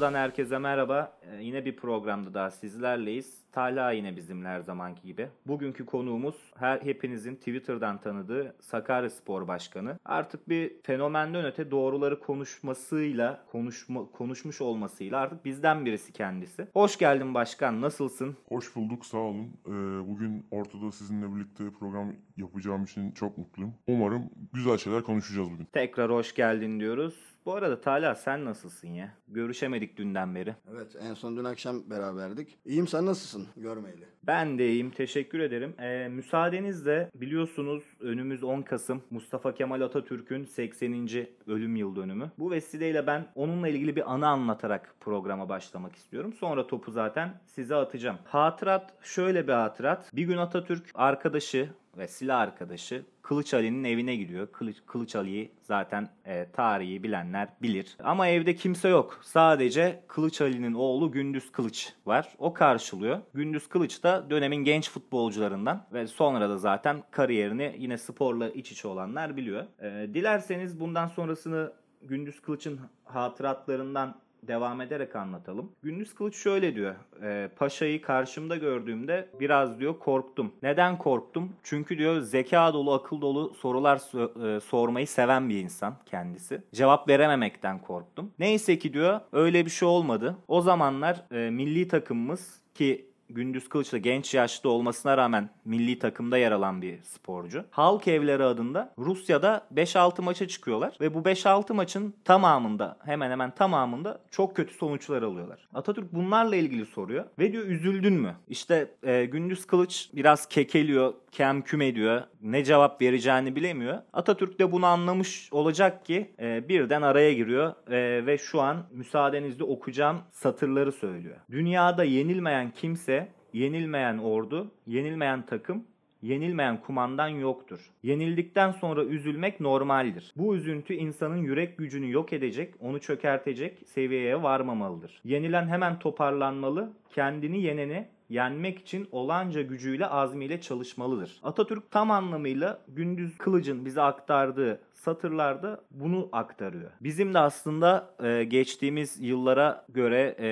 Orta'dan herkese merhaba. Ee, yine bir programda daha sizlerleyiz. Talha yine bizimle her zamanki gibi. Bugünkü konuğumuz her hepinizin Twitter'dan tanıdığı Sakaryaspor Başkanı. Artık bir fenomenden öte doğruları konuşmasıyla, konuşma, konuşmuş olmasıyla artık bizden birisi kendisi. Hoş geldin başkan, nasılsın? Hoş bulduk, sağ olun. Ee, bugün ortada sizinle birlikte program yapacağım için çok mutluyum. Umarım güzel şeyler konuşacağız bugün. Tekrar hoş geldin diyoruz. Bu arada Talha sen nasılsın ya? Görüşemedik dünden beri. Evet en son dün akşam beraberdik. İyiyim sen nasılsın görmeyeli? Ben de iyiyim. Teşekkür ederim. Ee, müsaadenizle biliyorsunuz önümüz 10 Kasım Mustafa Kemal Atatürk'ün 80. ölüm yıl dönümü. Bu vesileyle ben onunla ilgili bir anı anlatarak programa başlamak istiyorum. Sonra topu zaten size atacağım. Hatırat şöyle bir hatırat. Bir gün Atatürk arkadaşı ve silah arkadaşı Kılıç Ali'nin evine gidiyor. Kılıç, Kılıç Ali'yi zaten e, tarihi bilenler bilir. Ama evde kimse yok. Sadece Kılıç Ali'nin oğlu Gündüz Kılıç var. O karşılıyor. Gündüz Kılıç da dönemin genç futbolcularından ve sonra da zaten kariyerini yine sporla iç içe olanlar biliyor. E, dilerseniz bundan sonrasını Gündüz Kılıç'ın hatıratlarından devam ederek anlatalım. Gündüz Kılıç şöyle diyor. E, Paşa'yı karşımda gördüğümde biraz diyor korktum. Neden korktum? Çünkü diyor zeka dolu, akıl dolu sorular so- e, sormayı seven bir insan kendisi. Cevap verememekten korktum. Neyse ki diyor öyle bir şey olmadı. O zamanlar e, milli takımımız ki Gündüz Kılıç da genç yaşta olmasına rağmen milli takımda yer alan bir sporcu. Halk Evleri adında Rusya'da 5-6 maça çıkıyorlar ve bu 5-6 maçın tamamında hemen hemen tamamında çok kötü sonuçlar alıyorlar. Atatürk bunlarla ilgili soruyor ve diyor üzüldün mü? İşte e, Gündüz Kılıç biraz kekeliyor, kem küm ediyor. Ne cevap vereceğini bilemiyor. Atatürk de bunu anlamış olacak ki e, birden araya giriyor e, ve şu an müsaadenizle okuyacağım satırları söylüyor. Dünyada yenilmeyen kimse, yenilmeyen ordu, yenilmeyen takım Yenilmeyen kumandan yoktur. Yenildikten sonra üzülmek normaldir. Bu üzüntü insanın yürek gücünü yok edecek, onu çökertecek seviyeye varmamalıdır. Yenilen hemen toparlanmalı, kendini yeneni yenmek için olanca gücüyle azmiyle çalışmalıdır. Atatürk tam anlamıyla Gündüz Kılıç'ın bize aktardığı satırlarda bunu aktarıyor. Bizim de aslında e, geçtiğimiz yıllara göre e,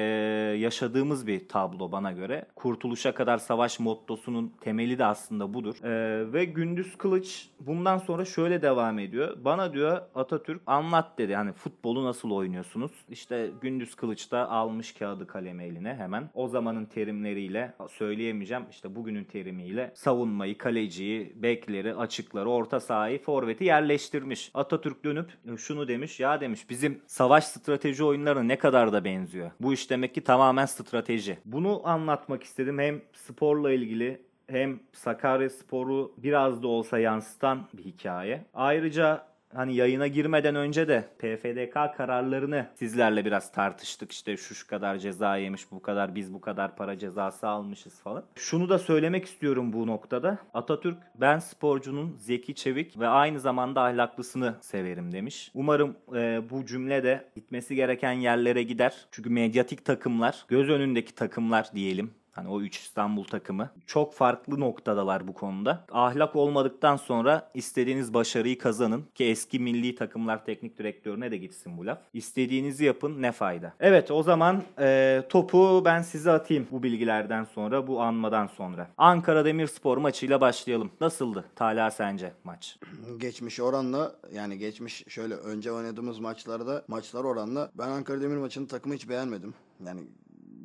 yaşadığımız bir tablo bana göre. Kurtuluşa kadar savaş mottosunun temeli de aslında budur. E, ve Gündüz Kılıç bundan sonra şöyle devam ediyor. Bana diyor Atatürk anlat dedi. Hani futbolu nasıl oynuyorsunuz? İşte Gündüz Kılıç da almış kağıdı kalemi eline hemen. O zamanın terimleriyle söyleyemeyeceğim. İşte bugünün terimiyle savunmayı, kaleciyi, bekleri, açıkları, orta sahayı, forveti yerleştirmiş. Atatürk dönüp şunu demiş. Ya demiş bizim savaş strateji oyunlarına ne kadar da benziyor. Bu iş demek ki tamamen strateji. Bunu anlatmak istedim. Hem sporla ilgili hem Sakarya Sporu biraz da olsa yansıtan bir hikaye. Ayrıca hani yayına girmeden önce de PFDK kararlarını sizlerle biraz tartıştık. İşte şu şu kadar ceza yemiş, bu kadar biz bu kadar para cezası almışız falan. Şunu da söylemek istiyorum bu noktada. Atatürk ben sporcunun zeki, çevik ve aynı zamanda ahlaklısını severim demiş. Umarım e, bu cümle de gitmesi gereken yerlere gider. Çünkü medyatik takımlar, göz önündeki takımlar diyelim Hani o 3 İstanbul takımı çok farklı noktadalar bu konuda. Ahlak olmadıktan sonra istediğiniz başarıyı kazanın ki eski milli takımlar teknik direktörüne de gitsin bu laf. İstediğinizi yapın ne fayda. Evet o zaman e, topu ben size atayım bu bilgilerden sonra bu anmadan sonra. Ankara Demirspor maçıyla başlayalım. Nasıldı Talha sence maç? Geçmiş oranla yani geçmiş şöyle önce oynadığımız maçlarda maçlar oranla ben Ankara Demir maçının takımı hiç beğenmedim. Yani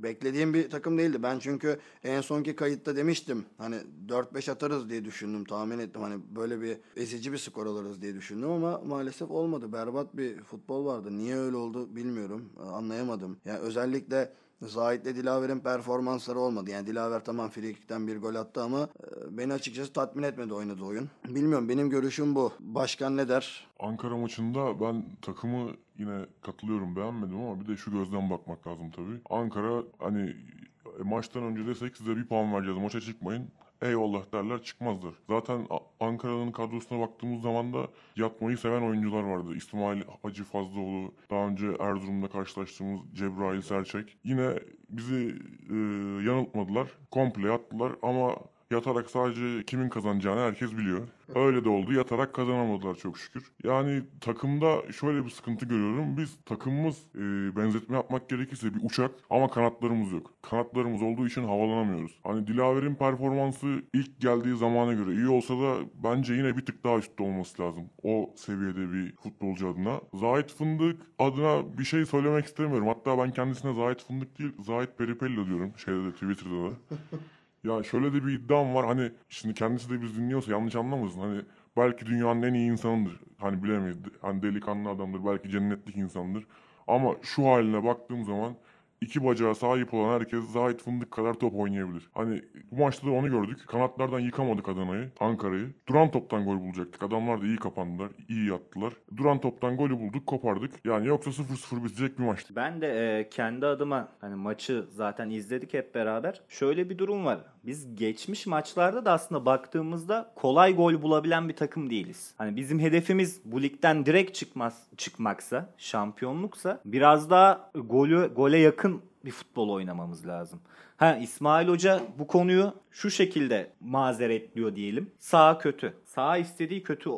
beklediğim bir takım değildi. Ben çünkü en sonki kayıtta demiştim. Hani 4-5 atarız diye düşündüm. Tahmin ettim. Hani böyle bir ezici bir skor alırız diye düşündüm ama maalesef olmadı. Berbat bir futbol vardı. Niye öyle oldu bilmiyorum. Anlayamadım. Yani özellikle Zahit'le Dilaver'in performansları olmadı. Yani Dilaver tamam frikikten bir gol attı ama e, beni açıkçası tatmin etmedi oynadığı oyun. Bilmiyorum benim görüşüm bu. Başkan ne der? Ankara maçında ben takımı yine katılıyorum beğenmedim ama bir de şu gözden bakmak lazım tabii. Ankara hani e, maçtan önce desek size bir puan vereceğiz maça çıkmayın eyvallah derler çıkmazlar. Zaten Ankara'nın kadrosuna baktığımız zaman da yatmayı seven oyuncular vardı. İsmail Hacı Fazlıoğlu, daha önce Erzurum'da karşılaştığımız Cebrail Serçek. Yine bizi e, yanıltmadılar. Komple yattılar ama Yatarak sadece kimin kazanacağını herkes biliyor. Öyle de oldu. Yatarak kazanamadılar çok şükür. Yani takımda şöyle bir sıkıntı görüyorum. Biz takımımız e, benzetme yapmak gerekirse bir uçak ama kanatlarımız yok. Kanatlarımız olduğu için havalanamıyoruz. Hani Dilaver'in performansı ilk geldiği zamana göre iyi olsa da bence yine bir tık daha üstte olması lazım. O seviyede bir futbolcu adına. Zahit Fındık adına bir şey söylemek istemiyorum. Hatta ben kendisine Zahit Fındık değil Zahit Peripelli diyorum. Şeyde de Twitter'da da. Ya şöyle de bir iddiam var hani şimdi kendisi de biz dinliyorsa yanlış anlamasın hani belki dünyanın en iyi insanıdır hani bilemeyiz hani delikanlı adamdır belki cennetlik insandır ama şu haline baktığım zaman iki bacağı sahip olan herkes Zahit Fındık kadar top oynayabilir. Hani bu maçta da onu gördük. Kanatlardan yıkamadık Adana'yı, Ankara'yı. Duran toptan gol bulacaktık. Adamlar da iyi kapandılar, iyi yattılar. Duran toptan golü bulduk, kopardık. Yani yoksa 0-0 bitecek bir maçtı. Ben de e, kendi adıma hani maçı zaten izledik hep beraber. Şöyle bir durum var. Biz geçmiş maçlarda da aslında baktığımızda kolay gol bulabilen bir takım değiliz. Hani bizim hedefimiz bu ligden direkt çıkmaz çıkmaksa, şampiyonluksa biraz daha golü gole yakın bir futbol oynamamız lazım. Ha İsmail Hoca bu konuyu şu şekilde mazeretliyor diyelim. Sağ kötü. Sağ istediği kötü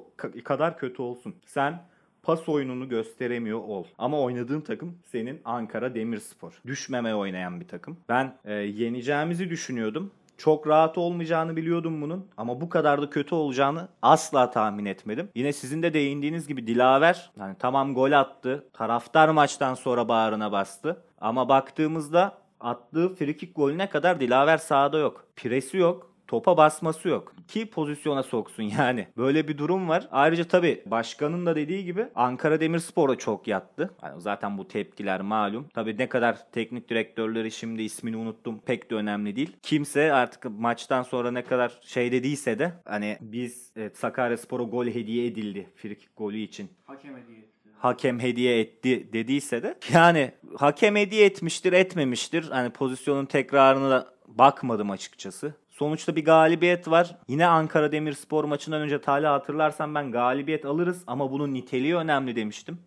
kadar kötü olsun. Sen pas oyununu gösteremiyor ol. Ama oynadığın takım senin Ankara Demirspor. Düşmemeye oynayan bir takım. Ben e, yeneceğimizi düşünüyordum. Çok rahat olmayacağını biliyordum bunun ama bu kadar da kötü olacağını asla tahmin etmedim. Yine sizin de değindiğiniz gibi Dilaver yani tamam gol attı. Taraftar maçtan sonra bağrına bastı. Ama baktığımızda attığı frikik golüne kadar Dilaver sahada yok. Piresi yok topa basması yok. Ki pozisyona soksun yani. Böyle bir durum var. Ayrıca tabii başkanın da dediği gibi Ankara Demirspor'a çok yattı. Yani zaten bu tepkiler malum. Tabii ne kadar teknik direktörleri şimdi ismini unuttum pek de önemli değil. Kimse artık maçtan sonra ne kadar şey dediyse de hani biz evet, Sakaryaspor'a gol hediye edildi frikik golü için. Hakem hediye. Hakem hediye etti dediyse de yani hakem hediye etmiştir etmemiştir. Hani pozisyonun tekrarını da bakmadım açıkçası. Sonuçta bir galibiyet var. Yine Ankara Demirspor maçından önce Talha hatırlarsan ben galibiyet alırız ama bunun niteliği önemli demiştim.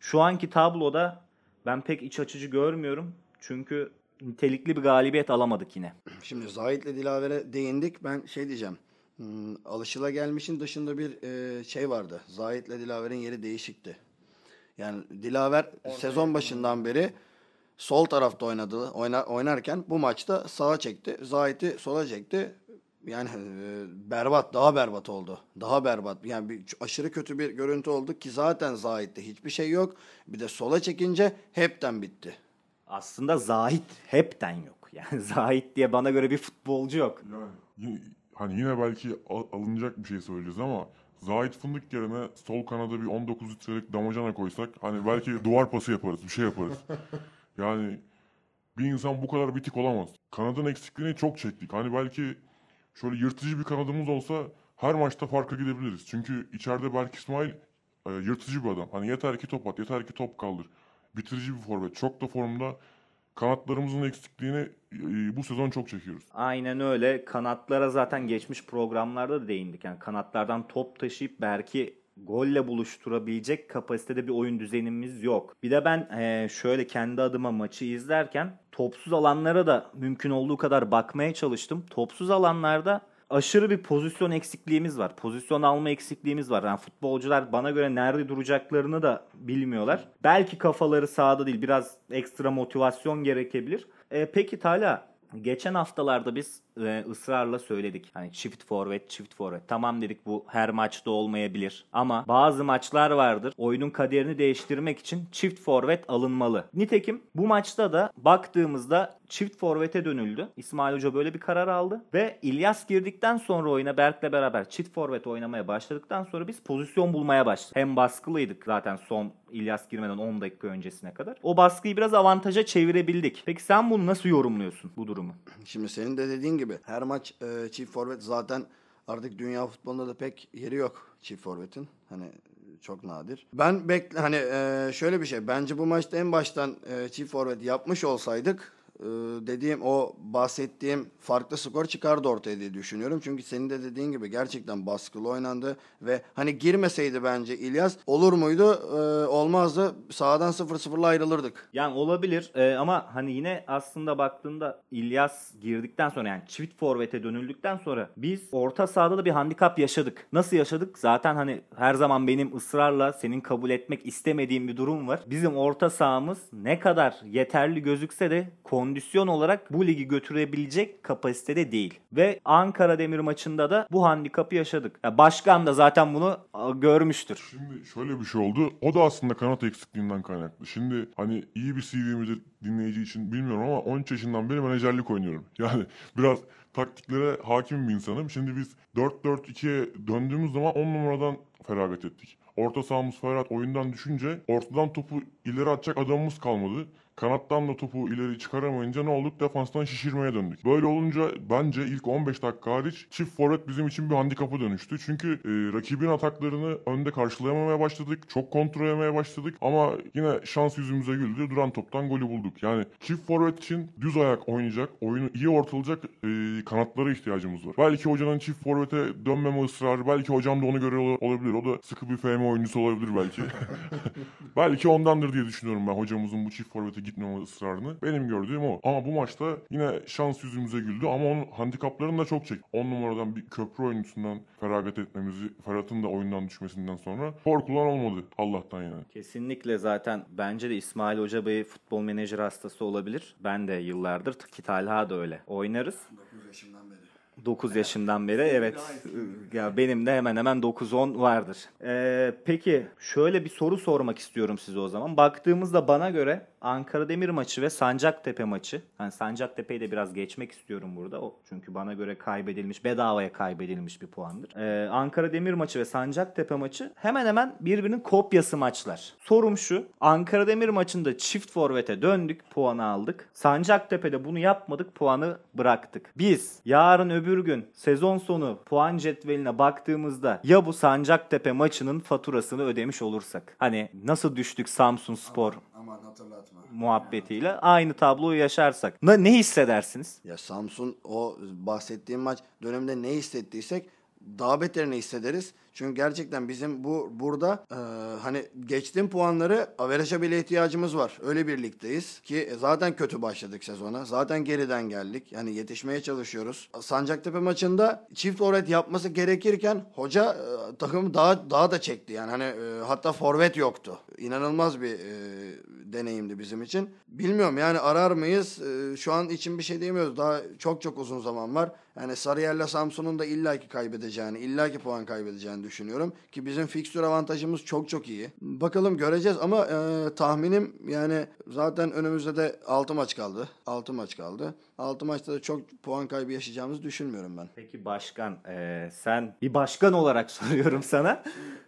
Şu anki tabloda ben pek iç açıcı görmüyorum. Çünkü nitelikli bir galibiyet alamadık yine. Şimdi Zahit'le Dilaver'e değindik. Ben şey diyeceğim. Hmm, alışılagelmişin dışında bir e, şey vardı. Zahit'le Dilaver'in yeri değişikti. Yani Dilaver sezon başından beri sol tarafta oynadı oyna, oynarken bu maçta sağa çekti. Zahit'i sola çekti. Yani e, berbat, daha berbat oldu. Daha berbat. Yani bir, aşırı kötü bir görüntü oldu ki zaten Zahit'te hiçbir şey yok. Bir de sola çekince hepten bitti. Aslında Zahit hepten yok. Yani Zahit diye bana göre bir futbolcu yok. Yani hani yine belki alınacak bir şey söyleyeceğiz ama Zahit Fındık yerine sol kanada bir 19 litrelik damacana koysak hani belki duvar pası yaparız, bir şey yaparız. Yani bir insan bu kadar bitik olamaz. Kanadın eksikliğini çok çektik. Hani belki şöyle yırtıcı bir kanadımız olsa her maçta farka gidebiliriz. Çünkü içeride Berk İsmail e, yırtıcı bir adam. Hani yeter ki top at, yeter ki top kaldır. Bitirici bir forvet. Çok da formda. Kanatlarımızın eksikliğini e, bu sezon çok çekiyoruz. Aynen öyle. Kanatlara zaten geçmiş programlarda da değindik. Yani kanatlardan top taşıyıp Berk'i golle buluşturabilecek kapasitede bir oyun düzenimiz yok. Bir de ben e, şöyle kendi adıma maçı izlerken topsuz alanlara da mümkün olduğu kadar bakmaya çalıştım. Topsuz alanlarda aşırı bir pozisyon eksikliğimiz var. Pozisyon alma eksikliğimiz var. Yani futbolcular bana göre nerede duracaklarını da bilmiyorlar. Belki kafaları sahada değil. Biraz ekstra motivasyon gerekebilir. E, peki Tala Geçen haftalarda biz e, ısrarla söyledik. Hani çift forvet, çift forvet. Tamam dedik bu her maçta olmayabilir. Ama bazı maçlar vardır. Oyunun kaderini değiştirmek için çift forvet alınmalı. Nitekim bu maçta da baktığımızda çift forvete dönüldü. İsmail Hoca böyle bir karar aldı. Ve İlyas girdikten sonra oyuna Berk'le beraber çift forvet oynamaya başladıktan sonra biz pozisyon bulmaya başladık. Hem baskılıydık zaten son İlyas girmeden 10 dakika öncesine kadar. O baskıyı biraz avantaja çevirebildik. Peki sen bunu nasıl yorumluyorsun bu durumu? Şimdi senin de dediğin gibi her maç e, çift forvet zaten artık dünya futbolunda da pek yeri yok çift forvetin. Hani çok nadir. Ben bekle hani e, şöyle bir şey. Bence bu maçta en baştan e, çift forvet yapmış olsaydık dediğim o bahsettiğim farklı skor çıkardı ortaya diye düşünüyorum. Çünkü senin de dediğin gibi gerçekten baskılı oynandı ve hani girmeseydi bence İlyas olur muydu? E, olmazdı. Sağdan 0-0'la ayrılırdık. Yani olabilir Ee, ama hani yine aslında baktığında İlyas girdikten sonra yani çift forvete dönüldükten sonra biz orta sahada da bir handikap yaşadık. Nasıl yaşadık? Zaten hani her zaman benim ısrarla senin kabul etmek istemediğim bir durum var. Bizim orta sahamız ne kadar yeterli gözükse de kondisyon olarak bu ligi götürebilecek kapasitede değil. Ve Ankara Demir maçında da bu handikapı yaşadık. Ya başkan da zaten bunu görmüştür. Şimdi şöyle bir şey oldu. O da aslında kanat eksikliğinden kaynaklı. Şimdi hani iyi bir CV midir dinleyici için bilmiyorum ama 13 yaşından beri menajerlik oynuyorum. Yani biraz taktiklere hakim bir insanım. Şimdi biz 4-4-2'ye döndüğümüz zaman 10 numaradan feragat ettik. Orta sahamız Ferhat oyundan düşünce ortadan topu ileri atacak adamımız kalmadı. Kanattan da topu ileri çıkaramayınca ne olduk? Defanstan şişirmeye döndük. Böyle olunca bence ilk 15 dakika hariç çift forvet bizim için bir handikapa dönüştü. Çünkü e, rakibin ataklarını önde karşılayamamaya başladık. Çok kontrol etmeye başladık. Ama yine şans yüzümüze güldü. Duran toptan golü bulduk. Yani çift forvet için düz ayak oynayacak, oyunu iyi ortalayacak e, kanatlara ihtiyacımız var. Belki hocanın çift forvete dönmeme ısrarı, belki hocam da onu ol- olabilir. O da sıkı bir FM oyuncusu olabilir belki. belki ondandır diye düşünüyorum ben hocamızın bu çift forvete gitmeme ısrarını. Benim gördüğüm o. Ama bu maçta yine şans yüzümüze güldü ama onun handikaplarını da çok çek. 10 numaradan bir köprü oyuncusundan feragat etmemizi, Ferhat'ın da oyundan düşmesinden sonra korkulan olmadı Allah'tan yani. Kesinlikle zaten bence de İsmail Hoca Bey futbol menajer hastası olabilir. Ben de yıllardır ki Talha da öyle. Oynarız. 9 yaşımdan beri. 9 yaşından beri evet. Ya benim de hemen hemen 9-10 vardır. Ee, peki şöyle bir soru sormak istiyorum size o zaman. Baktığımızda bana göre Ankara Demir maçı ve Sancaktepe maçı. Hani Sancaktepe'yi de biraz geçmek istiyorum burada. O çünkü bana göre kaybedilmiş, bedavaya kaybedilmiş bir puandır. Ee, Ankara Demir maçı ve Sancaktepe maçı hemen hemen birbirinin kopyası maçlar. Sorum şu. Ankara Demir maçında çift forvete döndük, puanı aldık. Sancaktepe'de bunu yapmadık, puanı bıraktık. Biz yarın öbür gün sezon sonu puan cetveline baktığımızda ya bu Sancaktepe maçının faturasını ödemiş olursak. Hani nasıl düştük Samsun Spor Aman hatırlatma. muhabbetiyle aynı tabloyu yaşarsak ne, ne hissedersiniz? Ya Samsun o bahsettiğim maç döneminde ne hissettiysek daha beterini hissederiz. Çünkü gerçekten bizim bu burada e, hani geçtiğim puanları averaja bile ihtiyacımız var. Öyle bir ligdeyiz ki zaten kötü başladık sezona. Zaten geriden geldik. Yani yetişmeye çalışıyoruz. Sancaktepe maçında çift forvet yapması gerekirken hoca e, takımı daha daha da çekti. Yani hani e, hatta forvet yoktu. İnanılmaz bir e, deneyimdi bizim için. Bilmiyorum yani arar mıyız? E, şu an için bir şey diyemiyoruz. Daha çok çok uzun zaman var. Yani Sarıyer'le Samsun'un da illaki kaybedeceğini, illaki puan kaybedeceğini düşünüyorum. Ki bizim fikstür avantajımız çok çok iyi. Bakalım göreceğiz ama e, tahminim yani zaten önümüzde de 6 maç kaldı. 6 maç kaldı. 6 maçta da çok puan kaybı yaşayacağımızı düşünmüyorum ben. Peki başkan eee, sen bir başkan olarak soruyorum sana.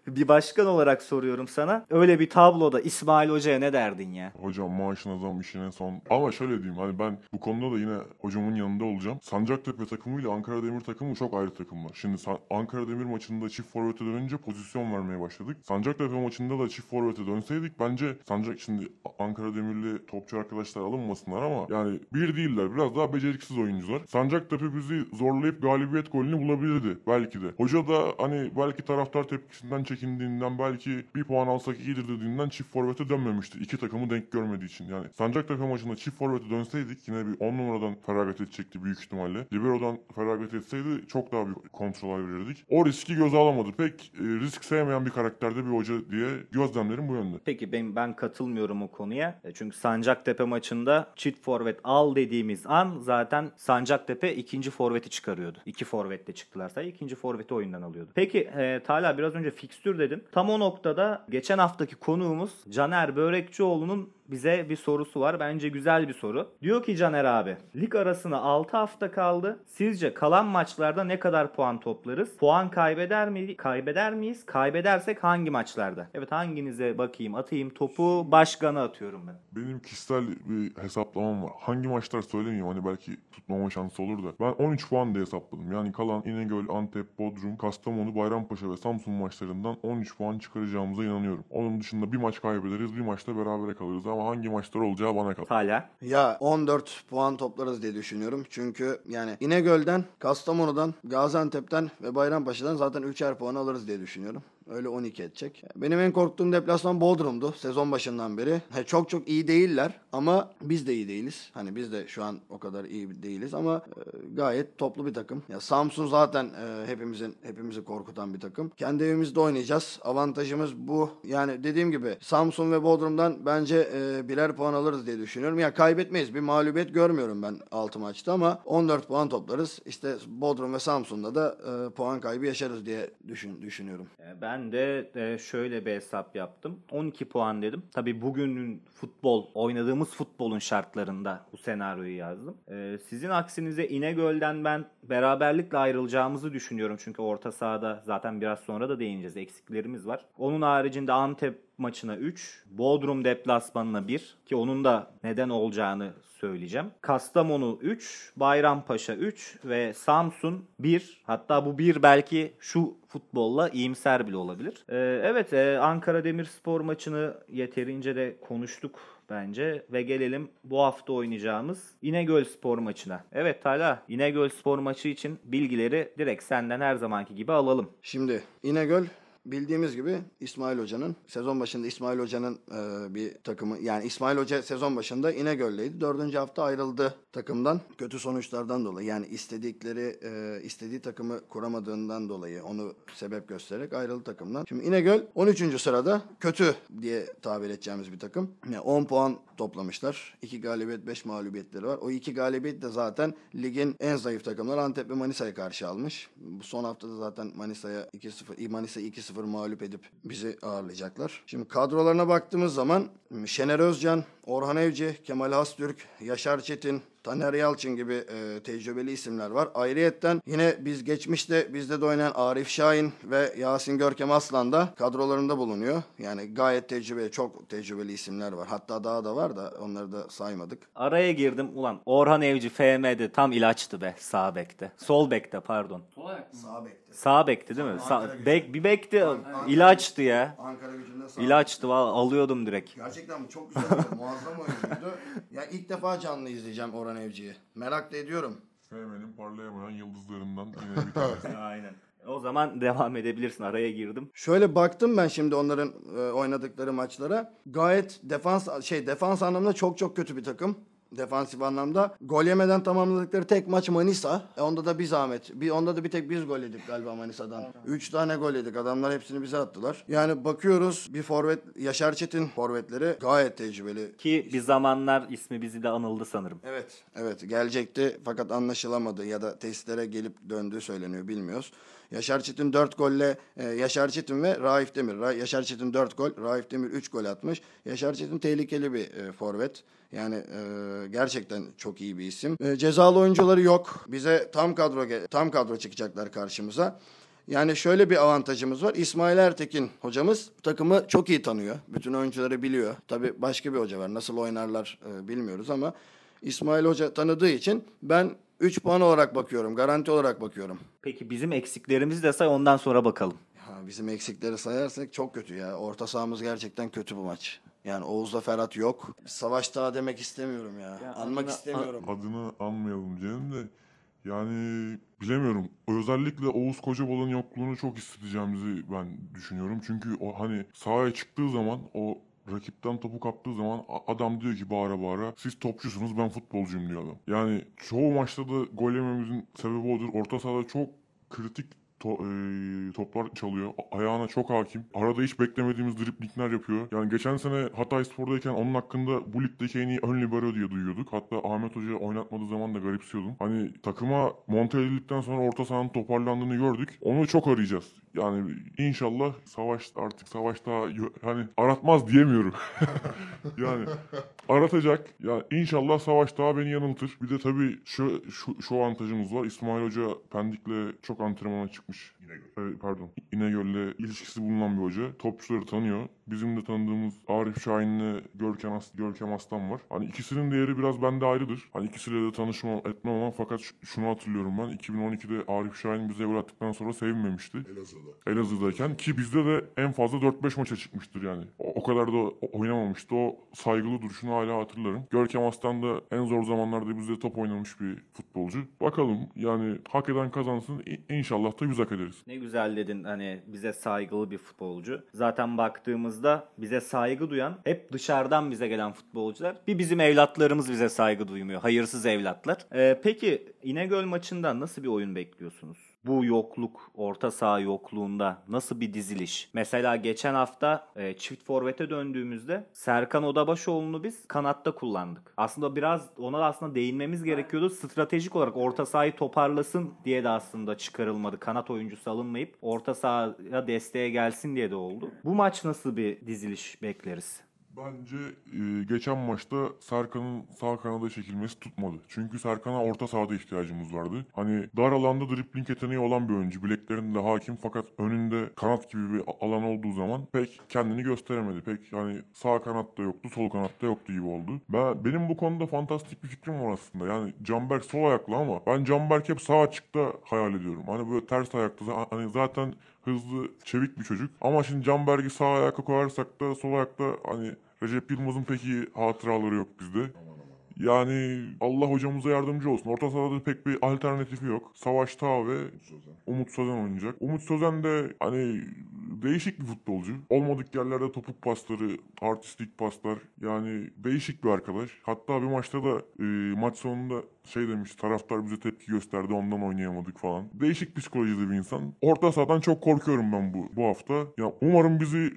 bir başkan olarak soruyorum sana. Öyle bir tabloda İsmail Hoca'ya ne derdin ya? Hocam maaşına zam işine son. Ama şöyle diyeyim hani ben bu konuda da yine hocamın yanında olacağım. Sancaktepe takımıyla Ankara Demir takımı çok ayrı takımlar. Şimdi Ankara Demir maçında çift forvete dönünce pozisyon vermeye başladık. Sancaktepe maçında da çift forvete dönseydik bence Sancak şimdi Ankara Demirli topçu arkadaşlar alınmasınlar ama yani bir değiller. Biraz daha beceriksiz oyuncular. Sancaktepe bizi zorlayıp galibiyet golünü bulabilirdi belki de. Hoca da hani belki taraftar tepkisinden çekindiğinden belki bir puan alsak iyidir dediğinden çift forvete dönmemişti. İki takımı denk görmediği için. Yani Sancaktepe maçında çift forvete dönseydik yine bir 10 numaradan feragat edecekti büyük ihtimalle. Libero'dan feragat etseydi çok daha bir kontrol verirdik. O riski göze alamadı. Pek e, risk sevmeyen bir karakterde bir hoca diye gözlemlerim bu yönde. Peki ben, ben katılmıyorum o konuya. E, Çünkü Sancaktepe maçında çift forvet al dediğimiz an zaten Sancaktepe ikinci forveti çıkarıyordu. İki forvetle çıktılar sayı ikinci forveti oyundan alıyordu. Peki e, Talha biraz önce fikstür dedin. Tam o noktada geçen haftaki konuğumuz Caner Börekçioğlu'nun bize bir sorusu var. Bence güzel bir soru. Diyor ki Caner abi, lig arasına 6 hafta kaldı. Sizce kalan maçlarda ne kadar puan toplarız? Puan kaybeder mi kaybeder miyiz? Kaybedersek hangi maçlarda? Evet hanginize bakayım atayım topu başkana atıyorum ben. Benim kişisel bir hesaplamam var. Hangi maçlar söylemeyeyim hani belki tutmama şansı olur da. Ben 13 puan diye hesapladım. Yani kalan İnegöl, Antep, Bodrum, Kastamonu, Bayrampaşa ve Samsun maçlarından 13 puan çıkaracağımıza inanıyorum. Onun dışında bir maç kaybederiz, bir maçta berabere kalırız ama ama hangi maçlar olacağı bana kalmış. Hala. Ya 14 puan toplarız diye düşünüyorum. Çünkü yani İnegöl'den, Kastamonu'dan, Gaziantep'ten ve Bayrampaşa'dan zaten 3'er puan alırız diye düşünüyorum. Öyle 12 edecek. Benim en korktuğum deplasman Bodrum'du sezon başından beri. He, çok çok iyi değiller ama biz de iyi değiliz. Hani biz de şu an o kadar iyi değiliz ama e, gayet toplu bir takım. Ya Samsun zaten e, hepimizin hepimizi korkutan bir takım. Kendi evimizde oynayacağız. Avantajımız bu. Yani dediğim gibi Samsun ve Bodrum'dan bence e, birer puan alırız diye düşünüyorum. Ya kaybetmeyiz. Bir mağlubiyet görmüyorum ben 6 maçta ama 14 puan toplarız. İşte Bodrum ve Samsun'da da e, puan kaybı yaşarız diye düşün, düşünüyorum. Ee, Ben de e, şöyle bir hesap yaptım. 12 puan dedim. Tabii bugünün futbol, oynadığımız futbolun şartlarında bu senaryoyu yazdım. Ee, Sizin aksinize İnegöl'den ben beraberlikle ayrılacağımızı düşünüyorum. Çünkü orta sahada zaten biraz sonra da değineceğiz. Eksiklerimiz var. Onun haricinde Antep maçına 3, Bodrum deplasmanına 1 ki onun da neden olacağını söyleyeceğim. Kastamonu 3, Bayrampaşa 3 ve Samsun 1. Hatta bu 1 belki şu futbolla iyimser bile olabilir. Ee, evet e, Ankara Demirspor maçını yeterince de konuştuk bence ve gelelim bu hafta oynayacağımız İnegöl Spor maçına. Evet Tala İnegöl Spor maçı için bilgileri direkt senden her zamanki gibi alalım. Şimdi İnegöl bildiğimiz gibi İsmail Hoca'nın sezon başında İsmail Hoca'nın e, bir takımı yani İsmail Hoca sezon başında İnegöl'deydi. Dördüncü hafta ayrıldı takımdan kötü sonuçlardan dolayı yani istedikleri e, istediği takımı kuramadığından dolayı onu sebep göstererek ayrıldı takımdan. Şimdi İnegöl 13. sırada kötü diye tabir edeceğimiz bir takım. Yani 10 puan toplamışlar. 2 galibiyet 5 mağlubiyetleri var. O iki galibiyet de zaten ligin en zayıf takımları Antep ve Manisa'ya karşı almış. Bu son haftada zaten Manisa'ya 2-0 Manisa 2-0 mağlup edip bizi ağırlayacaklar. Şimdi kadrolarına baktığımız zaman Şener Özcan, Orhan Evci, Kemal Hastürk, Yaşar Çetin, Taner Yalçın gibi e, tecrübeli isimler var. Ayrıyetten yine biz geçmişte bizde de oynayan Arif Şahin ve Yasin Görkem Aslan da kadrolarında bulunuyor. Yani gayet tecrübeli, çok tecrübeli isimler var. Hatta daha da var da onları da saymadık. Araya girdim ulan Orhan Evci FM'de tam ilaçtı be sağ bekte. Sol bekte pardon. Sağ bekte. Sağ bekti değil mi? Sağ, bek, bir bekti Ankara- ilaçtı ya. Ankara gücünde sağ İlaçtı valla alıyordum direkt. Gerçekten çok güzel muazzam oyuncuydu. Ya ilk defa canlı izleyeceğim Orhan Evci'yi. Merak da ediyorum. FM'nin parlayamayan yıldızlarından yine bir tanesi. Aynen. O zaman devam edebilirsin. Araya girdim. Şöyle baktım ben şimdi onların e, oynadıkları maçlara. Gayet defans şey defans anlamında çok çok kötü bir takım. Defansif anlamda. Gol yemeden tamamladıkları tek maç Manisa. E onda da bir zahmet. Bir, onda da bir tek biz gol yedik galiba Manisa'dan. Üç tane gol yedik. Adamlar hepsini bize attılar. Yani bakıyoruz bir forvet Yaşar Çetin forvetleri gayet tecrübeli. Ki bir zamanlar ismi bizi de anıldı sanırım. Evet. Evet gelecekti fakat anlaşılamadı ya da testlere gelip döndüğü söyleniyor bilmiyoruz. Yaşar Çetin 4 golle e, Yaşar Çetin ve Raif Demir. Ra- Yaşar Çetin 4 gol, Raif Demir 3 gol atmış. Yaşar Çetin tehlikeli bir e, forvet. Yani e, gerçekten çok iyi bir isim. E, cezalı oyuncuları yok. Bize tam kadro tam kadro çıkacaklar karşımıza. Yani şöyle bir avantajımız var. İsmail Ertekin hocamız takımı çok iyi tanıyor. Bütün oyuncuları biliyor. Tabii başka bir hoca var. Nasıl oynarlar e, bilmiyoruz ama İsmail Hoca tanıdığı için ben 3 puan olarak bakıyorum. Garanti olarak bakıyorum. Peki bizim eksiklerimizi de say ondan sonra bakalım. Ha, bizim eksikleri sayarsak çok kötü ya. Orta sahamız gerçekten kötü bu maç. Yani Oğuz'la Ferhat yok. Savaş daha demek istemiyorum ya. Ya Anmak adına- istemiyorum. Adını anmayalım canım da yani bilemiyorum. Özellikle Oğuz Kocabal'ın yokluğunu çok hissedeceğimizi ben düşünüyorum. Çünkü o hani sahaya çıktığı zaman o rakipten topu kaptığı zaman adam diyor ki bağıra bağıra siz topçusunuz ben futbolcuyum diyor adam. Yani çoğu maçta da gol yememizin sebebi odur. Orta sahada çok kritik to- e, toplar çalıyor. Ayağına çok hakim. Arada hiç beklemediğimiz driplingler yapıyor. Yani geçen sene Hatay Spor'dayken onun hakkında bu ligdeki en iyi ön libero diye duyuyorduk. Hatta Ahmet Hoca oynatmadığı zaman da garipsiyordum. Hani takıma monte edildikten sonra orta sahanın toparlandığını gördük. Onu çok arayacağız. Yani inşallah savaş artık savaş daha yo- hani aratmaz diyemiyorum. yani aratacak. Ya inşallah savaş daha beni yanıltır. Bir de tabii şu, şu, şu avantajımız var. İsmail Hoca Pendik'le çok antrenmana çıkmış. İnegöl. E, pardon. İnegöl'le ilişkisi bulunan bir hoca. Topçuları tanıyor. Bizim de tanıdığımız Arif Şahin'le Görkem, As Görkem Aslan var. Hani ikisinin değeri biraz bende ayrıdır. Hani ikisiyle de tanışma etmem ama fakat şunu hatırlıyorum ben. 2012'de Arif Şahin bize gol attıktan sonra sevinmemişti. Elazığ'da. Elazığ'dayken ki bizde de en fazla 4-5 maça çıkmıştır yani. O, o kadar da oynamamıştı. O saygılı duruşunu hala hatırlarım. Görkem Aslan da en zor zamanlarda bizde top oynamış bir futbolcu. Bakalım yani hak eden kazansın. İnşallah da biz hak ederiz. Ne güzel dedin hani bize saygılı bir futbolcu. Zaten baktığımızda bize saygı duyan hep dışarıdan bize gelen futbolcular. Bir bizim evlatlarımız bize saygı duymuyor. Hayırsız evlatlar. Ee, peki İnegöl maçından nasıl bir oyun bekliyorsunuz? Bu yokluk, orta saha yokluğunda nasıl bir diziliş? Mesela geçen hafta e, çift forvete döndüğümüzde Serkan Odabaşoğlu'nu biz kanatta kullandık. Aslında biraz ona da aslında değinmemiz gerekiyordu. Stratejik olarak orta sahayı toparlasın diye de aslında çıkarılmadı. Kanat oyuncusu alınmayıp orta sahaya desteğe gelsin diye de oldu. Bu maç nasıl bir diziliş bekleriz? Bence e, geçen maçta Serkan'ın sağ kanada çekilmesi tutmadı. Çünkü Serkan'a orta sahada ihtiyacımız vardı. Hani dar alanda dribling yeteneği olan bir oyuncu. Bileklerinde hakim fakat önünde kanat gibi bir alan olduğu zaman pek kendini gösteremedi. Pek hani sağ kanatta yoktu, sol kanatta yoktu gibi oldu. Ben, benim bu konuda fantastik bir fikrim var aslında. Yani Canberk sol ayaklı ama ben Canberk hep sağ açıkta hayal ediyorum. Hani böyle ters ayakta hani zaten hızlı, çevik bir çocuk. Ama şimdi Canberk'i sağ ayaka koyarsak da sol ayakta hani Recep Yılmaz'ın pek iyi hatıraları yok bizde. Yani Allah hocamıza yardımcı olsun. Orta sahada pek bir alternatifi yok. Savaş Tağ ve. Umut Sözen oynayacak. Umut Sözen de hani değişik bir futbolcu. Olmadık yerlerde topuk pasları, artistik paslar. Yani değişik bir arkadaş. Hatta bir maçta da e, maç sonunda şey demiş taraftar bize tepki gösterdi ondan oynayamadık falan. Değişik psikolojide bir insan. Orta sahadan çok korkuyorum ben bu bu hafta. Ya umarım bizi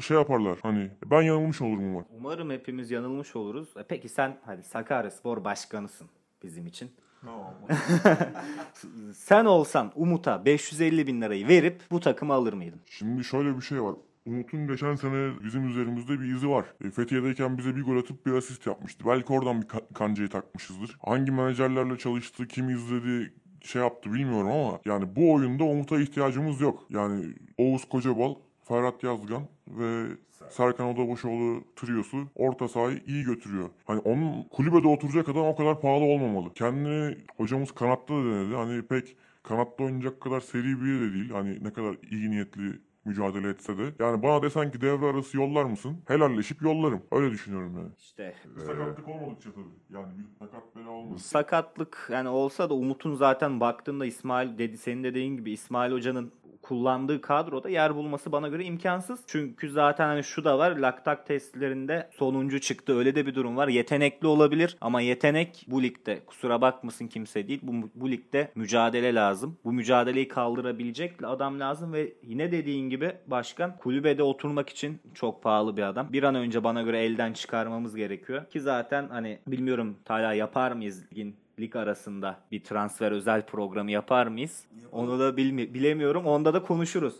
şey yaparlar. Hani ben yanılmış olurum umarım. Umarım hepimiz yanılmış oluruz. E Peki sen hadi Sakaryaspor başkanısın bizim için. Sen olsan Umut'a 550 bin lirayı verip bu takımı alır mıydın? Şimdi şöyle bir şey var. Umut'un geçen sene bizim üzerimizde bir izi var. E, Fethiye'deyken bize bir gol atıp bir asist yapmıştı. Belki oradan bir ka- kancayı takmışızdır. Hangi menajerlerle çalıştı, kim izledi, şey yaptı bilmiyorum ama yani bu oyunda Umut'a ihtiyacımız yok. Yani Oğuz Kocabal, Ferhat Yazgan ve Serkan Odaboşoğlu triosu orta sahayı iyi götürüyor. Hani onun kulübede oturacak adam o kadar pahalı olmamalı. Kendini hocamız kanatta da denedi. Hani pek kanatta oynayacak kadar seri biri de değil. Hani ne kadar iyi niyetli mücadele etse de. Yani bana desen ki devre arası yollar mısın? Helalleşip yollarım. Öyle düşünüyorum yani. İşte Sakatlık olmadıkça tabii. Yani bir sakat bela olmaz. sakatlık yani olsa da Umut'un zaten baktığında İsmail dedi senin dediğin gibi İsmail Hoca'nın kullandığı kadroda yer bulması bana göre imkansız. Çünkü zaten hani şu da var laktak testlerinde sonuncu çıktı. Öyle de bir durum var. Yetenekli olabilir ama yetenek bu ligde kusura bakmasın kimse değil. Bu, bu ligde mücadele lazım. Bu mücadeleyi kaldırabilecek adam lazım ve yine dediğin gibi başkan kulübede oturmak için çok pahalı bir adam. Bir an önce bana göre elden çıkarmamız gerekiyor. Ki zaten hani bilmiyorum hala yapar mıyız ligin lig arasında bir transfer özel programı yapar mıyız? Onu da bilmi- bilemiyorum. Onda da konuşuruz.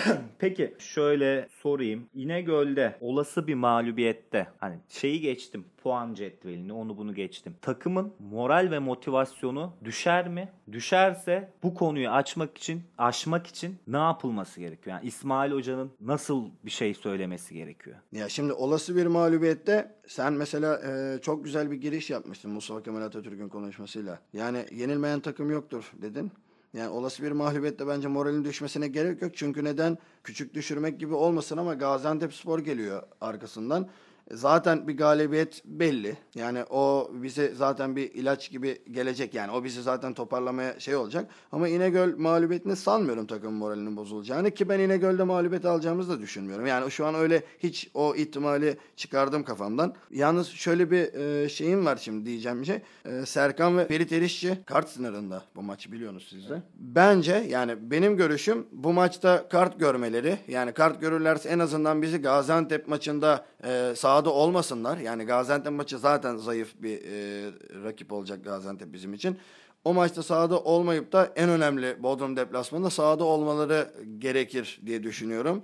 Peki şöyle sorayım. İnegöl'de olası bir mağlubiyette hani şeyi geçtim. Puan cetvelini onu bunu geçtim. Takımın moral ve motivasyonu düşer mi? Düşerse bu konuyu açmak için, aşmak için ne yapılması gerekiyor? Yani İsmail Hoca'nın nasıl bir şey söylemesi gerekiyor? Ya şimdi olası bir mağlubiyette sen mesela e, çok güzel bir giriş yapmıştın Mustafa Kemal Atatürk'ün konuşmasıyla. Yani yenilmeyen takım yoktur dedin. Yani olası bir mağlubiyette bence moralin düşmesine gerek yok. Çünkü neden? Küçük düşürmek gibi olmasın ama Gaziantep Spor geliyor arkasından. Zaten bir galibiyet belli. Yani o bize zaten bir ilaç gibi gelecek yani. O bizi zaten toparlamaya şey olacak. Ama İnegöl mağlubiyetini sanmıyorum takım moralinin bozulacağını ki ben İnegöl'de mağlubiyet alacağımızı da düşünmüyorum. Yani şu an öyle hiç o ihtimali çıkardım kafamdan. Yalnız şöyle bir e, şeyim var şimdi diyeceğim bir şey. E, Serkan ve Ferit Erişçi kart sınırında bu maçı biliyorsunuz siz de. Bence yani benim görüşüm bu maçta kart görmeleri yani kart görürlerse en azından bizi Gaziantep maçında e, sahada olmasınlar. Yani Gaziantep maçı zaten zayıf bir e, rakip olacak Gaziantep bizim için. O maçta sahada olmayıp da en önemli Bodrum deplasmanında sahada olmaları gerekir diye düşünüyorum.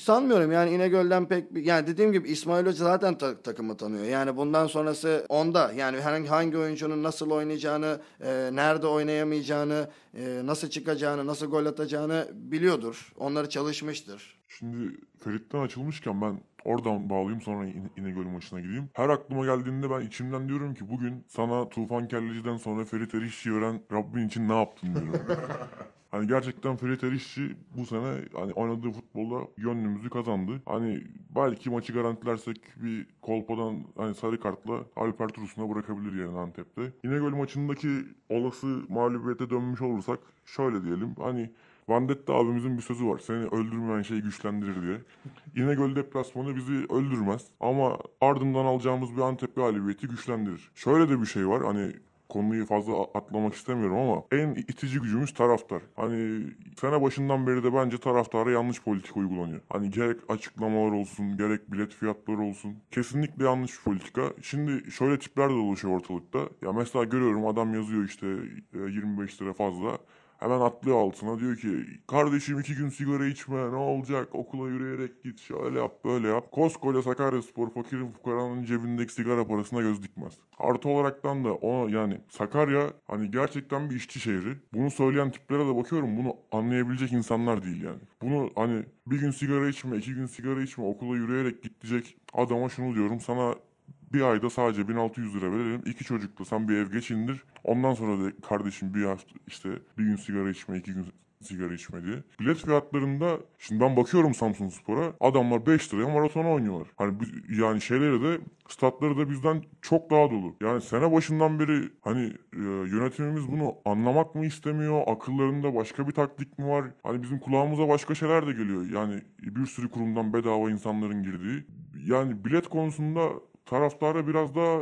Sanmıyorum yani İnegöl'den pek bir- yani dediğim gibi İsmail Hoca zaten ta- takımı tanıyor. Yani bundan sonrası onda. Yani hangi hangi oyuncunun nasıl oynayacağını, e, nerede oynayamayacağını, e, nasıl çıkacağını, nasıl gol atacağını biliyordur. Onları çalışmıştır. Şimdi Ferit'ten açılmışken ben oradan bağlayayım sonra İne- İnegöl maçına gideyim. Her aklıma geldiğinde ben içimden diyorum ki bugün sana Tufan Kelleci'den sonra Ferit Erişçi'yi öğren Rabbin için ne yaptın diyorum. Hani gerçekten Ferit Erişçi bu sene hani oynadığı futbolda gönlümüzü kazandı. Hani belki maçı garantilersek bir kolpadan hani sarı kartla Alper Tursun'a bırakabilir yerine Antep'te. İnegöl maçındaki olası mağlubiyete dönmüş olursak şöyle diyelim. Hani Vandetta abimizin bir sözü var. Seni öldürmeyen şey güçlendirir diye. İnegöl deplasmanı bizi öldürmez. Ama ardından alacağımız bir Antep galibiyeti güçlendirir. Şöyle de bir şey var. Hani konuyu fazla atlamak istemiyorum ama en itici gücümüz taraftar. Hani sene başından beri de bence taraftara yanlış politika uygulanıyor. Hani gerek açıklamalar olsun, gerek bilet fiyatları olsun. Kesinlikle yanlış bir politika. Şimdi şöyle tipler de dolaşıyor ortalıkta. Ya mesela görüyorum adam yazıyor işte e, 25 lira fazla. Hemen atlıyor altına diyor ki kardeşim iki gün sigara içme ne olacak okula yürüyerek git şöyle yap böyle yap. Koskoca Sakaryaspor fakirin fukaranın cebindeki sigara parasına göz dikmez. Artı olaraktan da o yani Sakarya hani gerçekten bir işçi şehri. Bunu söyleyen tiplere de bakıyorum bunu anlayabilecek insanlar değil yani. Bunu hani bir gün sigara içme iki gün sigara içme okula yürüyerek git diyecek adama şunu diyorum sana bir ayda sadece 1600 lira verelim. İki çocukla sen bir ev geçindir. Ondan sonra da kardeşim bir hafta işte bir gün sigara içme, iki gün sigara içme diye. Bilet fiyatlarında şimdi ben bakıyorum Samsun Spor'a adamlar 5 liraya maraton oynuyorlar. Hani yani şeyleri de statları da bizden çok daha dolu. Yani sene başından beri hani e, yönetimimiz bunu anlamak mı istemiyor? Akıllarında başka bir taktik mi var? Hani bizim kulağımıza başka şeyler de geliyor. Yani bir sürü kurumdan bedava insanların girdiği. Yani bilet konusunda taraftara biraz daha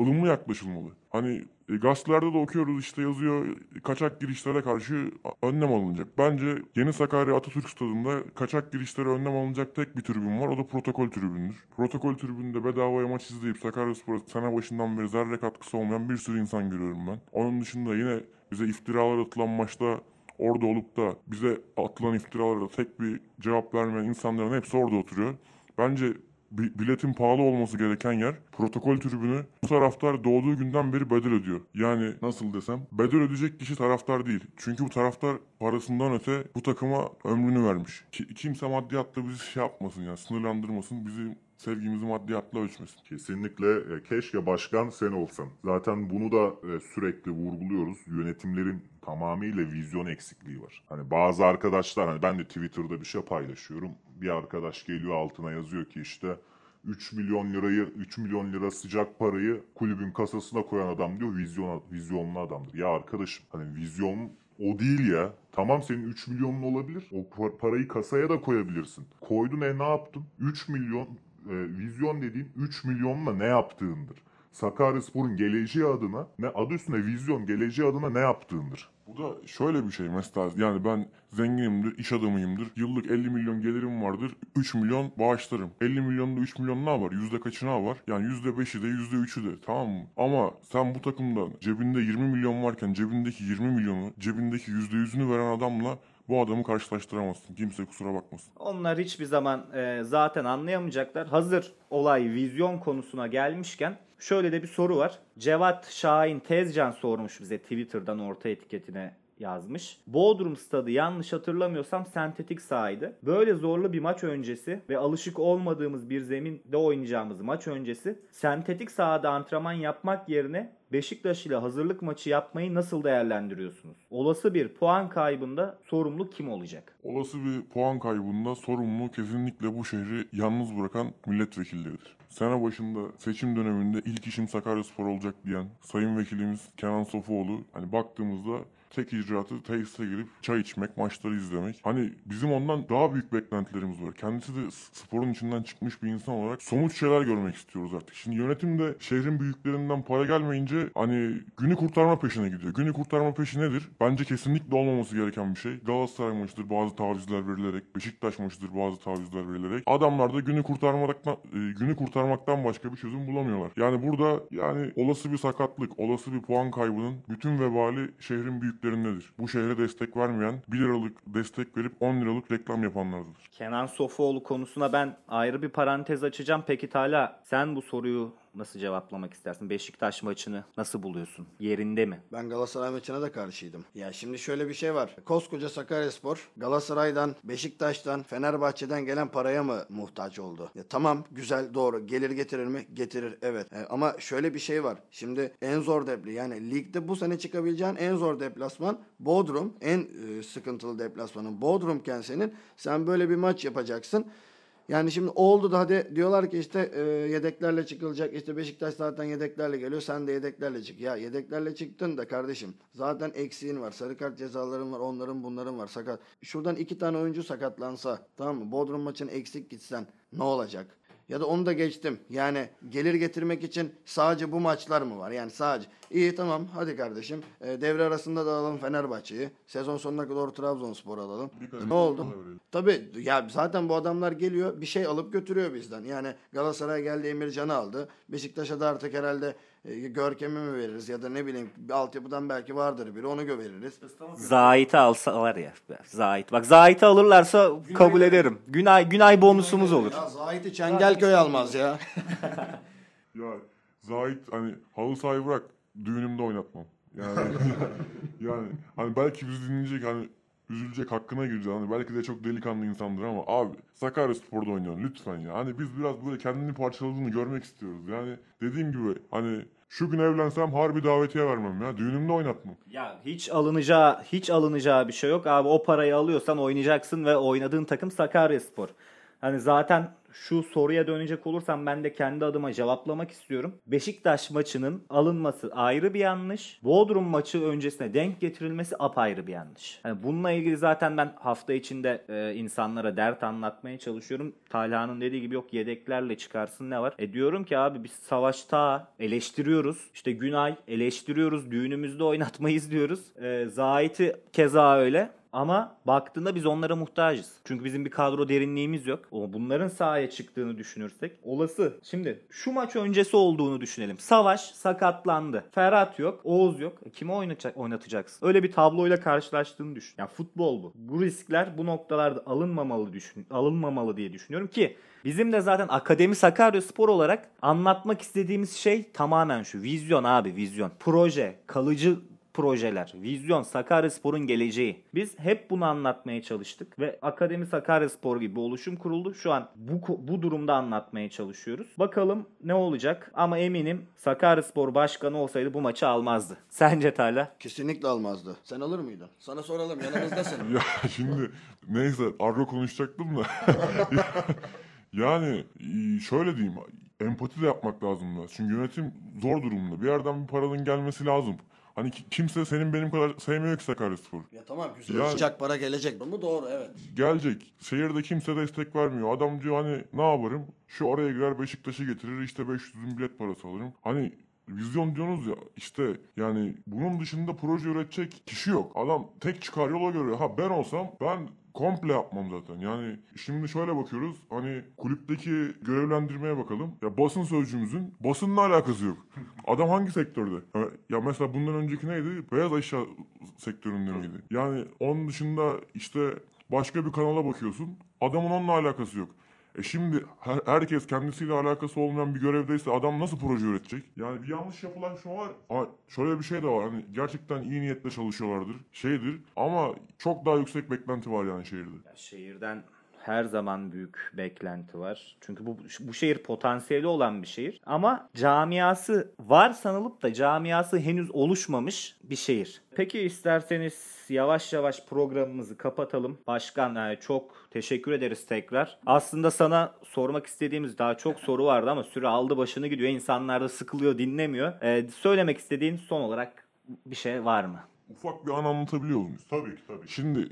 ılımlı yaklaşılmalı. Hani e, gazetelerde de okuyoruz işte yazıyor kaçak girişlere karşı önlem alınacak. Bence Yeni Sakarya Atatürk Stadı'nda kaçak girişlere önlem alınacak tek bir tribün var o da protokol tribündür. Protokol tribünde bedavaya maç izleyip Sakaryaspor'a sene başından beri zerre katkısı olmayan bir sürü insan görüyorum ben. Onun dışında yine bize iftiralar atılan maçta orada olup da bize atılan iftiralara tek bir cevap vermeyen insanların hepsi orada oturuyor. Bence biletin pahalı olması gereken yer protokol tribünü bu taraftar doğduğu günden beri bedel ödüyor. Yani nasıl desem bedel ödeyecek kişi taraftar değil. Çünkü bu taraftar parasından öte bu takıma ömrünü vermiş. Ki- kimse maddiyatla bizi şey yapmasın yani sınırlandırmasın. Bizim sevgimizi maddiyatla ölçmesin. Kesinlikle e, keşke başkan sen olsan. Zaten bunu da e, sürekli vurguluyoruz. Yönetimlerin tamamıyla vizyon eksikliği var. Hani bazı arkadaşlar hani ben de Twitter'da bir şey paylaşıyorum. Bir arkadaş geliyor altına yazıyor ki işte 3 milyon lirayı 3 milyon lira sıcak parayı kulübün kasasına koyan adam diyor vizyon vizyonlu adamdır. Ya arkadaşım hani vizyon o değil ya. Tamam senin 3 milyonun olabilir. O par- parayı kasaya da koyabilirsin. Koydun e ne yaptın? 3 milyon e, vizyon dediğin 3 milyonla ne yaptığındır. Sakaryaspor'un geleceği adına ne adı üstünde vizyon geleceği adına ne yaptığındır. Bu da şöyle bir şey mesela yani ben zenginimdir, iş adamıyımdır. Yıllık 50 milyon gelirim vardır. 3 milyon bağışlarım. 50 milyonda 3 milyon ne var? Yüzde kaçına var? Yani yüzde 5'i de yüzde 3'ü de tamam mı? Ama sen bu takımda cebinde 20 milyon varken cebindeki 20 milyonu cebindeki yüzde yüzünü veren adamla bu adamı karşılaştıramazsın. Kimse kusura bakmasın. Onlar hiçbir zaman e, zaten anlayamayacaklar. Hazır olay vizyon konusuna gelmişken şöyle de bir soru var. Cevat Şahin Tezcan sormuş bize Twitter'dan orta etiketine yazmış. Bodrum stadı yanlış hatırlamıyorsam sentetik sahaydı. Böyle zorlu bir maç öncesi ve alışık olmadığımız bir zeminde oynayacağımız maç öncesi sentetik sahada antrenman yapmak yerine Beşiktaş ile hazırlık maçı yapmayı nasıl değerlendiriyorsunuz? Olası bir puan kaybında sorumlu kim olacak? Olası bir puan kaybında sorumlu kesinlikle bu şehri yalnız bırakan milletvekilleridir. Sene başında seçim döneminde ilk işim Sakaryaspor olacak diyen Sayın Vekilimiz Kenan Sofuoğlu hani baktığımızda tek icraatı tesise girip çay içmek, maçları izlemek. Hani bizim ondan daha büyük beklentilerimiz var. Kendisi de sporun içinden çıkmış bir insan olarak somut şeyler görmek istiyoruz artık. Şimdi yönetim de şehrin büyüklerinden para gelmeyince hani günü kurtarma peşine gidiyor. Günü kurtarma peşi nedir? Bence kesinlikle olmaması gereken bir şey. Galatasaray maçıdır bazı tavizler verilerek, Beşiktaş maçıdır bazı tavizler verilerek. Adamlar da günü kurtarmaktan e, günü kurtarmaktan başka bir çözüm bulamıyorlar. Yani burada yani olası bir sakatlık, olası bir puan kaybının bütün vebali şehrin büyükleri büyüklerindedir. Bu şehre destek vermeyen 1 liralık destek verip 10 liralık reklam yapanlardır. Kenan Sofuoğlu konusuna ben ayrı bir parantez açacağım. Peki Tala sen bu soruyu nasıl cevaplamak istersin? Beşiktaş maçını nasıl buluyorsun? Yerinde mi? Ben Galatasaray maçına da karşıydım. Ya şimdi şöyle bir şey var. Koskoca Sakaryaspor Galatasaray'dan, Beşiktaş'tan, Fenerbahçe'den gelen paraya mı muhtaç oldu? Ya tamam güzel doğru. Gelir getirir mi? Getirir evet. E, ama şöyle bir şey var. Şimdi en zor depli yani ligde bu sene çıkabileceğin en zor deplasman Bodrum. En e, sıkıntılı deplasmanın Bodrumken senin sen böyle bir maç yapacaksın. Yani şimdi oldu da hadi diyorlar ki işte e, yedeklerle çıkılacak. İşte Beşiktaş zaten yedeklerle geliyor. Sen de yedeklerle çık. Ya yedeklerle çıktın da kardeşim. Zaten eksiğin var. Sarı kart cezaların var. Onların bunların var. Sakat. Şuradan iki tane oyuncu sakatlansa tamam mı? Bodrum maçını eksik gitsen ne olacak? Ya da onu da geçtim. Yani gelir getirmek için sadece bu maçlar mı var? Yani sadece. İyi tamam hadi kardeşim. E, devre arasında da alalım Fenerbahçe'yi. Sezon sonuna kadar Trabzonspor alalım. Birkaç Ne oldu? Tabii ya zaten bu adamlar geliyor bir şey alıp götürüyor bizden. Yani Galatasaray geldi Emircan'ı aldı. Beşiktaş'a da artık herhalde e, Görkem'i mi veririz ya da ne bileyim bir altyapıdan belki vardır biri onu veririz. Zahit'i alsalar ya. Zahit. Bak Zahit'i alırlarsa kabul ederim. Günay Günay bonusumuz olur. Ya Zahit'i Çengelköy almaz ya. Ya Zahit hani halı sahayı bırak düğünümde oynatmam. Yani yani hani belki bizi dinleyecek hani üzülecek hakkına gireceğiz. Hani belki de çok delikanlı insandır ama abi Sakaryaspor'da oynuyorsun lütfen ya. Hani biz biraz böyle kendini parçaladığını görmek istiyoruz. Yani dediğim gibi hani şu gün evlensem harbi davetiye vermem ya. Düğünümde oynatmam. Ya hiç alınacağı hiç alınacağı bir şey yok abi. O parayı alıyorsan oynayacaksın ve oynadığın takım Sakaryaspor. Hani zaten şu soruya dönecek olursam ben de kendi adıma cevaplamak istiyorum. Beşiktaş maçının alınması ayrı bir yanlış. Bodrum maçı öncesine denk getirilmesi apayrı bir yanlış. Hani bununla ilgili zaten ben hafta içinde e, insanlara dert anlatmaya çalışıyorum. Talha'nın dediği gibi yok yedeklerle çıkarsın ne var? E diyorum ki abi biz savaşta eleştiriyoruz. İşte Günay eleştiriyoruz. Düğünümüzde oynatmayız diyoruz. E, Zahit'i keza öyle. Ama baktığında biz onlara muhtacız. Çünkü bizim bir kadro derinliğimiz yok. O bunların sahaya çıktığını düşünürsek olası. Şimdi şu maç öncesi olduğunu düşünelim. Savaş sakatlandı. Ferhat yok, Oğuz yok. E, kimi oynatacak, oynatacaksın? Öyle bir tabloyla karşılaştığını düşün. Yani futbol bu. Bu riskler bu noktalarda alınmamalı düşün, alınmamalı diye düşünüyorum ki Bizim de zaten Akademi Sakarya Spor olarak anlatmak istediğimiz şey tamamen şu. Vizyon abi vizyon. Proje, kalıcı projeler, vizyon, Sakaryaspor'un geleceği. Biz hep bunu anlatmaya çalıştık ve Akademi Sakaryaspor gibi oluşum kuruldu. Şu an bu bu durumda anlatmaya çalışıyoruz. Bakalım ne olacak ama eminim Sakaryaspor başkanı olsaydı bu maçı almazdı. Sence Tala? Kesinlikle almazdı. Sen alır mıydın? Sana soralım yanımızdasın. Ya şimdi neyse argo konuşacaktım da. yani e, şöyle diyeyim. Empati de yapmak lazım da. Çünkü yönetim zor durumda. Bir yerden bir paranın gelmesi lazım. Hani ki- kimse senin benim kadar sevmiyor ki Sakaryaspor. ya tamam güzel. Yani- Sıcak para gelecek. Bu doğru evet. Gelecek. Şehirde kimse destek vermiyor. Adam diyor hani ne yaparım? Şu araya girer Beşiktaş'ı getirir işte 500 bin bilet parası alırım. Hani vizyon diyorsunuz ya işte yani bunun dışında proje üretecek kişi yok. Adam tek çıkar yola göre. Ha ben olsam ben komple yapmam zaten. Yani şimdi şöyle bakıyoruz. Hani kulüpteki görevlendirmeye bakalım. Ya basın sözcümüzün basınla alakası yok. Adam hangi sektörde? Ya- Ya mesela bundan önceki neydi? Beyaz eşya sektöründe miydi? Yani onun dışında işte başka bir kanala bakıyorsun. Adamın onunla alakası yok. E şimdi her- herkes kendisiyle alakası olmayan bir görevdeyse adam nasıl proje üretecek? Yani bir yanlış yapılan şu var. Ha, şöyle bir şey de var. Hani gerçekten iyi niyetle çalışıyorlardır. Şeydir. Ama çok daha yüksek beklenti var yani şehirde. Ya şehirden her zaman büyük beklenti var. Çünkü bu bu şehir potansiyeli olan bir şehir ama camiası var sanılıp da camiası henüz oluşmamış bir şehir. Peki isterseniz yavaş yavaş programımızı kapatalım. Başkan e, çok teşekkür ederiz tekrar. Aslında sana sormak istediğimiz daha çok soru vardı ama süre aldı başını gidiyor. İnsanlar da sıkılıyor, dinlemiyor. E, söylemek istediğin son olarak bir şey var mı? Ufak bir an anlatabiliyor muyuz? Tabii ki tabii. Şimdi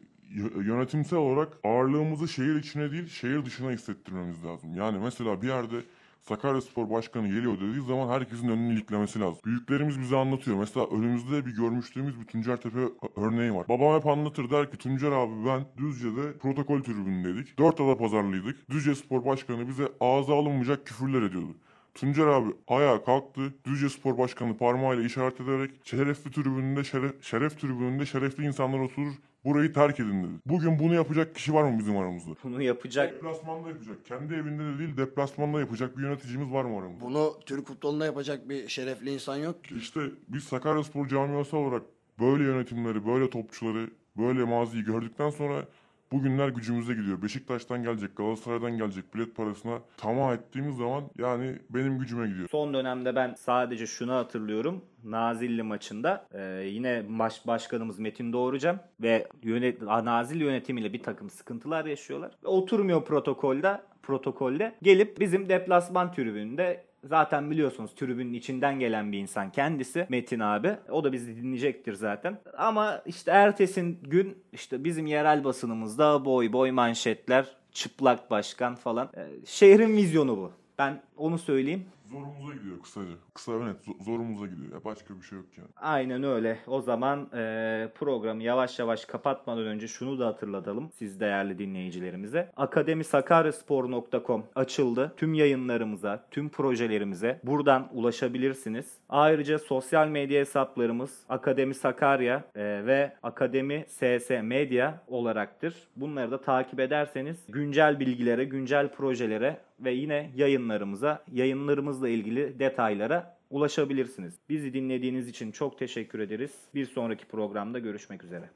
yönetimsel olarak ağırlığımızı şehir içine değil şehir dışına hissettirmemiz lazım. Yani mesela bir yerde Sakaryaspor Başkanı geliyor dediği zaman herkesin önünü iliklemesi lazım. Büyüklerimiz bize anlatıyor. Mesela önümüzde bir görmüştüğümüz bir Tuncer Tepe örneği var. Babam hep anlatır der ki Tuncer abi ben Düzce'de protokol tribünündeydik. Dört ada pazarlıydık. Düzce Spor Başkanı bize ağza alınmayacak küfürler ediyordu. Tuncer abi ayağa kalktı. Düzce Spor Başkanı parmağıyla işaret ederek şerefli tribününde şeref, şeref tribününde şerefli insanlar oturur. Burayı terk edin dedi. Bugün bunu yapacak kişi var mı bizim aramızda? Bunu yapacak Deplasmanda yapacak. Kendi evinde de değil deplasmanda yapacak bir yöneticimiz var mı aramızda? Bunu Türk futbolunda yapacak bir şerefli insan yok ki. İşte biz Sakaryaspor camiası olarak böyle yönetimleri, böyle topçuları, böyle maziyi gördükten sonra bugünler gücümüze gidiyor. Beşiktaş'tan gelecek, Galatasaray'dan gelecek bilet parasına tamah ettiğimiz zaman yani benim gücüme gidiyor. Son dönemde ben sadece şunu hatırlıyorum. Nazilli maçında e, yine baş, başkanımız Metin Doğrucam ve yönet, Nazilli yönetimiyle bir takım sıkıntılar yaşıyorlar. Oturmuyor protokolde protokolde gelip bizim deplasman tribününde Zaten biliyorsunuz tribünün içinden gelen bir insan kendisi Metin abi. O da bizi dinleyecektir zaten. Ama işte ertesin gün işte bizim yerel basınımızda boy boy manşetler, çıplak başkan falan. E, şehrin vizyonu bu. Ben onu söyleyeyim. Zorumuza gidiyor kısaca. Kısa ve net zo- zorumuza gidiyor. Ya başka bir şey yok yani. Aynen öyle. O zaman e, programı yavaş yavaş kapatmadan önce şunu da hatırlatalım siz değerli dinleyicilerimize. Akademisakaryaspor.com açıldı. Tüm yayınlarımıza, tüm projelerimize buradan ulaşabilirsiniz. Ayrıca sosyal medya hesaplarımız Akademi Sakarya e, ve Akademi SS Medya olaraktır. Bunları da takip ederseniz güncel bilgilere, güncel projelere ve yine yayınlarımıza, yayınlarımızla ilgili detaylara ulaşabilirsiniz. Bizi dinlediğiniz için çok teşekkür ederiz. Bir sonraki programda görüşmek üzere.